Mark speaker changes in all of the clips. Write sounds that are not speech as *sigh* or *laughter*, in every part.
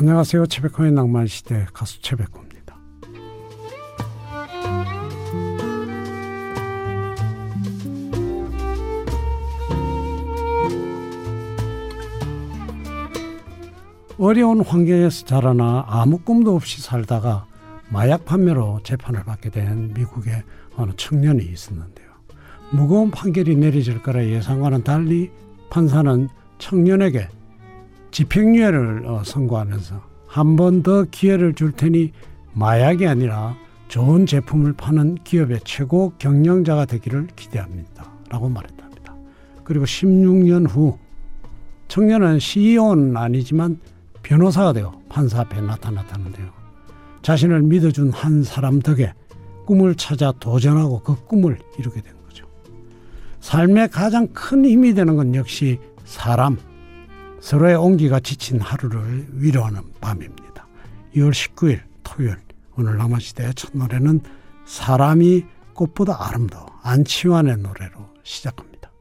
Speaker 1: 안녕하세요. 최백호의 낭만시대 가수 최백호입니다. 어려운 환경에서 자라나 아무 꿈도 없이 살다가 마약 판매로 재판을 받게 된 미국의 어느 청년이 있었는데요. 무거운 판결이 내려질 거라 예상과는 달리 판사는 청년에게 집행유예를 어, 선고하면서 한 번 더 기회를 줄 테니 마약이 아니라 좋은 제품을 파는 기업의 최고 경영자가 되기를 기대합니다. 라고 말했답니다. 그리고 16년 후 청년은 CEO는 아니지만 변호사가 되어 판사 앞에 나타났다는데요. 자신을 믿어준 한 사람 덕에 꿈을 찾아 도전하고 그 꿈을 이루게 된 거죠. 삶의 가장 큰 힘이 되는 건 역시 사람, 서로의 온기가 지친 하루를 위로하는 밤입니다. 2월 19일 토요일 오늘 남한시대의 첫 노래는 사람이 꽃보다 아름다워 안치환의 노래로 시작합니다.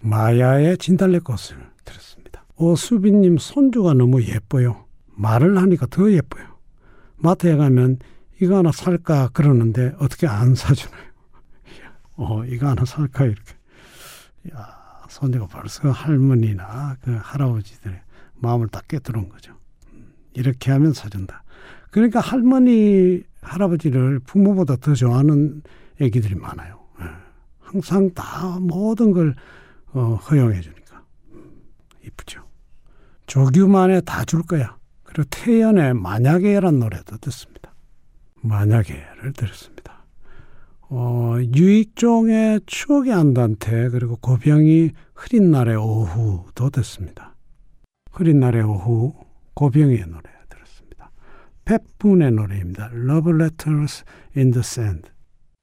Speaker 1: 마야의 진달래꽃을 들었습니다. 오수빈님 손주가 너무 예뻐요. 말을 하니까 더 예뻐요. 마트에 가면 이거 하나 살까 그러는데 어떻게 안 사주나요? *laughs* 어, 이거 하나 살까 이렇게. 야, 손주가 벌써 할머니나 그 할아버지들의 마음을 딱 깨뜨린 거죠. 음, 이렇게 하면 사준다. 그러니까 할머니, 할아버지를 부모보다 더 좋아하는 애기들이 많아요. 예. 항상 다 모든 걸 어, 허용해 주니까. 음, 이쁘죠. 조규만의 다 줄 거야. 그리고 태연의 만약에란 노래도 듣습니다. 만약에를 들었습니다. 어, 유익종의 추억의 안단테 그리고 고병이 흐린 날의 오후도 듣습니다. 흐린 날의 오후 고병이의 노래 들었습니다. 펫분의 노래입니다. Love Letters in the Sand.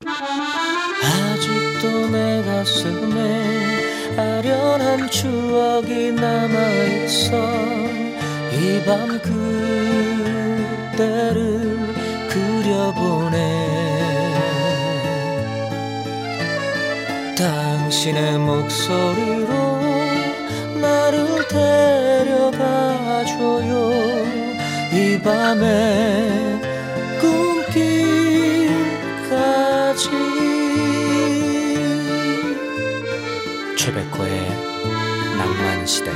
Speaker 2: 아직도 내 가슴에 아련한 추억이 남아 있어 이 밤 그때를 그려보네 당신의 목소리로 나를 데려가줘요. 이 밤에 꿈길까지. 최백호의 낭만시대.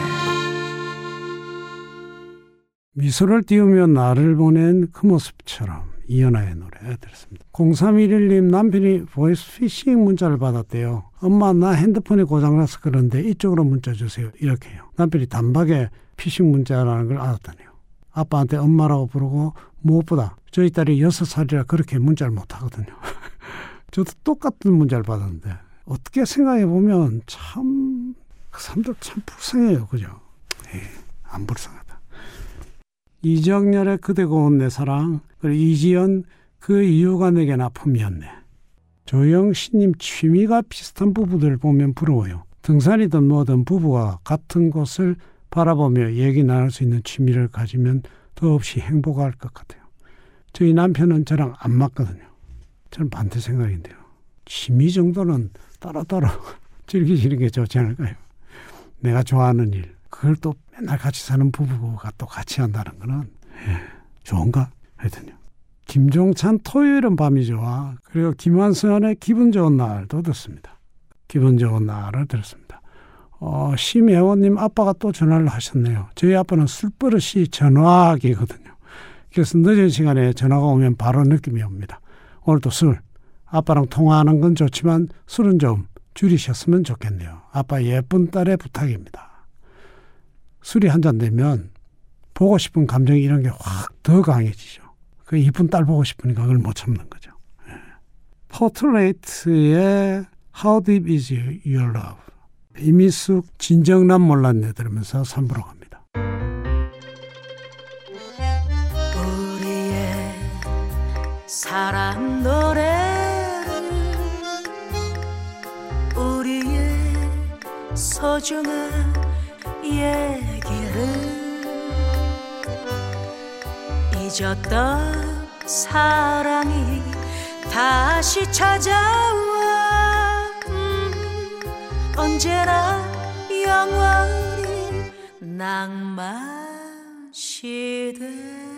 Speaker 1: 미소를 띄우며 나를 보낸 그 모습처럼 이연아의 노래 들었습니다. 0311님 남편이 보이스 피싱 문자를 받았대요. 엄마 나 핸드폰이 고장나서 그런데 이쪽으로 문자 주세요. 이렇게 해요. 남편이 단박에 피싱 문자라는 걸 알았다네요. 아빠한테 엄마라고 부르고 무엇보다 저희 딸이 여섯 살이라 그렇게 문자를 못 하거든요. *laughs* 저도 똑같은 문자를 받았는데 어떻게 생각해 보면 참 그 사람들 참 불쌍해요. 그죠? 에이, 안 불쌍하다. 이정열의 그대고 온내 사랑 그리고 이지연 그 이유가 내겐 아픔이었네. 조영신님 취미가 비슷한 부부들 보면 부러워요. 등산이든 뭐든 부부가 같은 곳을 바라보며 얘기 나눌 수 있는 취미를 가지면 더없이 행복할 것 같아요. 저희 남편은 저랑 안 맞거든요. 저는 반대 생각인데요. 취미 정도는 따로따로 *laughs* 즐기시는 게 좋지 않을까요? 내가 좋아하는 일, 그걸 또 맨날 같이 사는 부부가 또 같이 한다는 거는 예, 좋은가? 하여튼요. 김종찬 토요일은 밤이 좋아. 그리고 김한선의 기분 좋은 날도 듣습니다. 기분 좋은 날을 들었습니다. 어, 심혜원님 아빠가 또 전화를 하셨네요. 저희 아빠는 술버릇이 전화기거든요. 그래서 늦은 시간에 전화가 오면 바로 느낌이 옵니다. 오늘도 술. 아빠랑 통화하는 건 좋지만 술은 좀 줄이셨으면 좋겠네요. 아빠 예쁜 딸의 부탁입니다. 술이 한 잔 되면 보고 싶은 감정이 이런 게 확 더 강해지죠. 그 이쁜 딸 보고 싶으니까 그걸 못 참는 거죠. 예. 포트레이트의 How Deep Is Your Love 이미숙 진정남 몰랐네 들으면서 3부로 갑니다.
Speaker 3: 우리의 사랑 노래를 우리의 소중한 얘 잊었던 사랑이 다시 찾아와. 음, 언제나 영원히 낭만 시대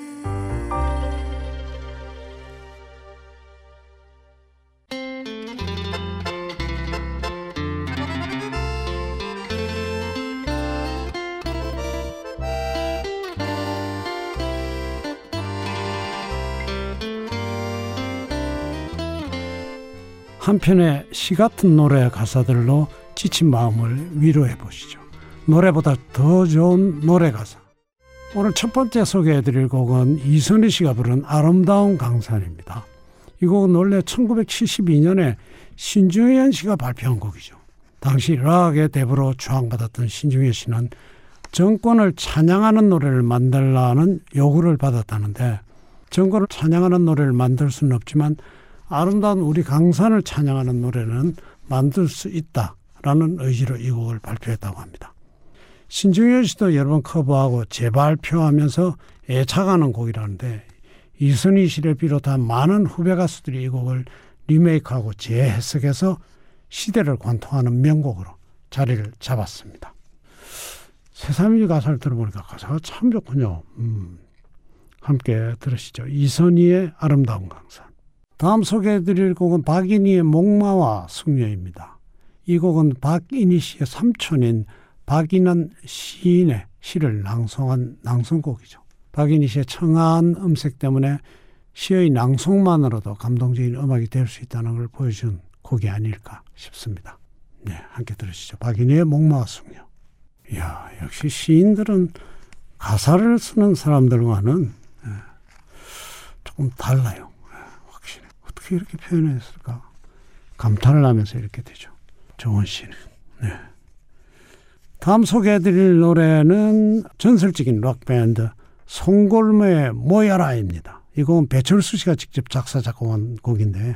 Speaker 1: 한편의 시 같은 노래 가사들로 지친 마음을 위로해 보시죠. 노래보다 더 좋은 노래 가사. 오늘 첫 번째 소개해 드릴 곡은 이선희 씨가 부른 아름다운 강산입니다. 이 곡은 원래 1972년에 신중현 씨가 발표한 곡이죠. 당시 락의 대부로 추앙받았던 신중현 씨는 정권을 찬양하는 노래를 만들라는 요구를 받았다는데 정권을 찬양하는 노래를 만들 수는 없지만 아름다운 우리 강산을 찬양하는 노래는 만들 수 있다라는 의지로 이 곡을 발표했다고 합니다. 신중현 씨도 여러 번 커버하고 재발표하면서 애착하는 곡이라는데 이순희 씨를 비롯한 많은 후배 가수들이 이 곡을 리메이크하고 재해석해서 시대를 관통하는 명곡으로 자리를 잡았습니다. 새삼이 가사를 들어보니까 가사가 참 좋군요. 음, 함께 들으시죠. 이선희의 아름다운 강산. 다음 소개해드릴 곡은 박인희의 목마와 숙녀입니다. 이 곡은 박인희 씨의 삼촌인 박인환 시인의 시를 낭송한 낭송곡이죠. 박인희 씨의 청아한 음색 때문에 시의 낭송만으로도 감동적인 음악이 될 수 있다는 걸 보여준 곡이 아닐까 싶습니다. 네, 함께 들으시죠. 박인희의 목마와 숙녀. 이야, 역시 시인들은 가사를 쓰는 사람들과는 예, 조금 달라요. 어떻게 이렇게 표현했을까? 감탄을 하면서 이렇게 되죠. 정원 씨는. 네. 다음 소개해드릴 노래는 전설적인 록밴드 송골매의 모여라입니다. 이 곡은 배철수 씨가 직접 작사 작곡한 곡인데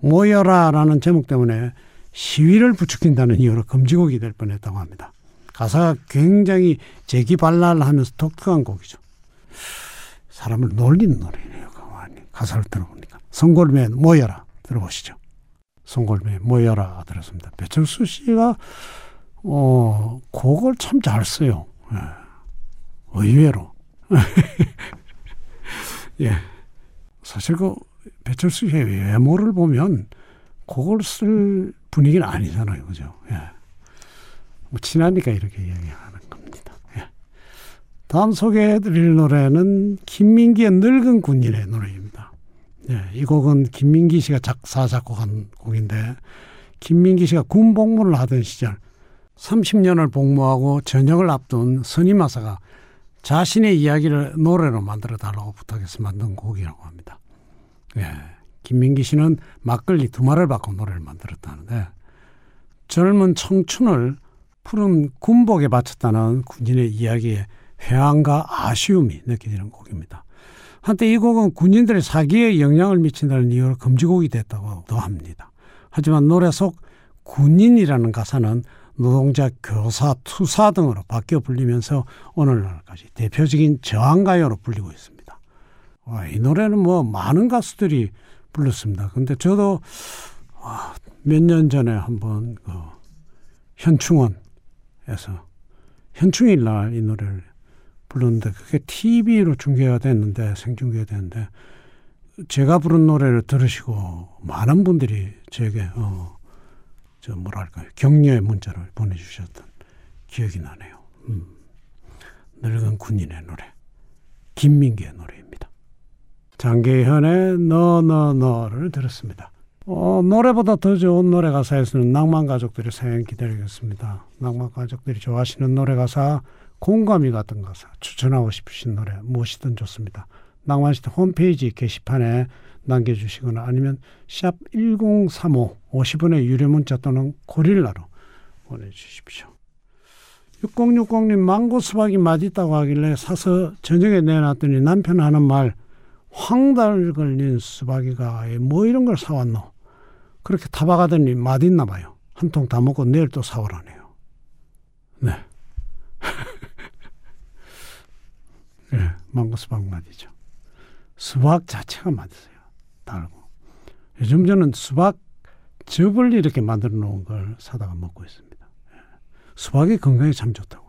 Speaker 1: 모여라라는 제목 때문에 시위를 부추긴다는 이유로 금지곡이 될 뻔했다고 합니다. 가사가 굉장히 재기발랄하면서 독특한 곡이죠. 사람을 놀리는 노래네요. 가사를 들어보니 까. 송골매 모여라 들어보시죠. 송골매 모여라 들었습니다. 배철수 씨가 어 곡을 참 잘 써요. 예. 의외로. *laughs* 예. 사실 그 배철수 씨의 외모를 보면 곡을 쓸 분위기는 아니잖아요. 그죠? 예. 뭐 친하니까 이렇게 이야기하는 겁니다. 예. 다음 소개해 드릴 노래는 김민기의 늙은 군인의 노래입니다. 예, 이 곡은 김민기 씨가 작사 작곡한 곡인데 김민기 씨가 군 복무를 하던 시절 30년을 복무하고 전역을 앞둔 선임하사가 자신의 이야기를 노래로 만들어 달라고 부탁해서 만든 곡이라고 합니다. 예, 김민기 씨는 막걸리 두 마리를 받고 노래를 만들었다는데 젊은 청춘을 푸른 군복에 바쳤다는 군인의 이야기에 회한과 아쉬움이 느껴지는 곡입니다. 한때 이 곡은 군인들의 사기에 영향을 미친다는 이유로 금지곡이 됐다고도 합니다. 하지만 노래 속 군인이라는 가사는 노동자, 교사, 투사 등으로 바뀌어 불리면서 오늘날까지 대표적인 저항가요로 불리고 있습니다. 와, 이 노래는 뭐 많은 가수들이 불렀습니다. 근데 저도 몇 년 전에 한번 그 현충원에서 현충일 날 이 노래를 불렀는데 그게 TV로 중계가 됐는데 생중계가 됐는데 제가 부른 노래를 들으시고 많은 분들이 제게 어, 저 뭐랄까요 격려의 문자를 보내주셨던 기억이 나네요. 음. 늙은 군인의 노래 김민기의 노래입니다. 장계현의 너너 너를 들었습니다. 어, 노래보다 더 좋은 노래 가사에서는 낭만 가족들의 사연 기다리겠습니다. 낭만 가족들이 좋아하시는 노래 가사 공감이 같은 가사 추천하고 싶으신 노래 무엇이든 좋습니다. 낭만시대 홈페이지 게시판에 남겨주시거나 아니면 샵 1035 50원의 유료 문자 또는 고릴라로 보내주십시오. 6060님 망고 수박이 맛있다고 하길래 사서 저녁에 내놨더니 남편 하는 말 황달 걸린 수박이가 뭐 이런 걸 사왔노. 그렇게 타박하더니 맛있나 봐요. 한 통 다 먹고 내일 또 사오라네요. 네. 네, 망고 수박 맛이죠. 수박 자체가 맛있어요. 달고. 요즘 저는 수박 즙을 이렇게 만들어 놓은 걸 사다가 먹고 있습니다. 예. 수박이 건강에 참 좋다고.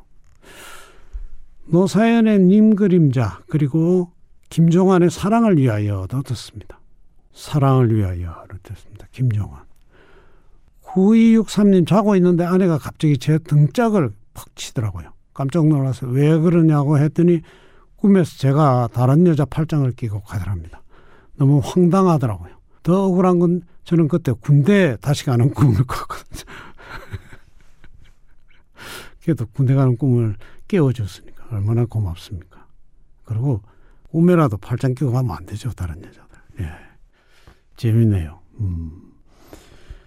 Speaker 1: 노사연의 님 그림자 그리고 김종환의 사랑을 위하여도 듣습니다. 사랑을 위하여를 듣습니다. 김종환. 9263님 자고 있는데 아내가 갑자기 제 등짝을 퍽 치더라고요. 깜짝 놀라서 왜 그러냐고 했더니 꿈에서 제가 다른 여자 팔짱을 끼고 가더랍니다. 너무 황당하더라고요. 더 억울한 건 저는 그때 군대 다시 가는 꿈을 꿨거든요. *laughs* 그래도 군대 가는 꿈을 깨워줬으니까 얼마나 고맙습니까. 그리고 꿈에라도 팔짱 끼고 가면 안 되죠. 다른 여자들. 예. 재밌네요. 음.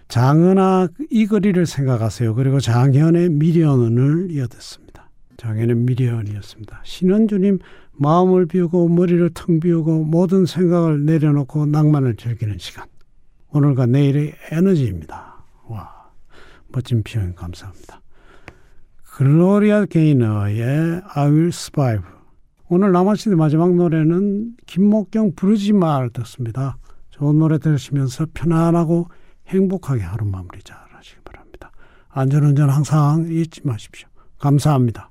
Speaker 1: 장은아 이 거리를 생각하세요. 그리고 장현의 미련을 이어듣습니다. 장현의 미련이었습니다. 신원주님 마음을 비우고 머리를 텅 비우고 모든 생각을 내려놓고 낭만을 즐기는 시간. 오늘과 내일의 에너지입니다. 와 멋진 표현 감사합니다. 글로리아 게이너의 I Will Survive. 오늘 남아시대 마지막 노래는 김목경 부르지 말 듣습니다. 좋은 노래 들으시면서 편안하고 행복하게 하루 마무리 잘 하시기 바랍니다. 안전운전 항상 잊지 마십시오. 감사합니다.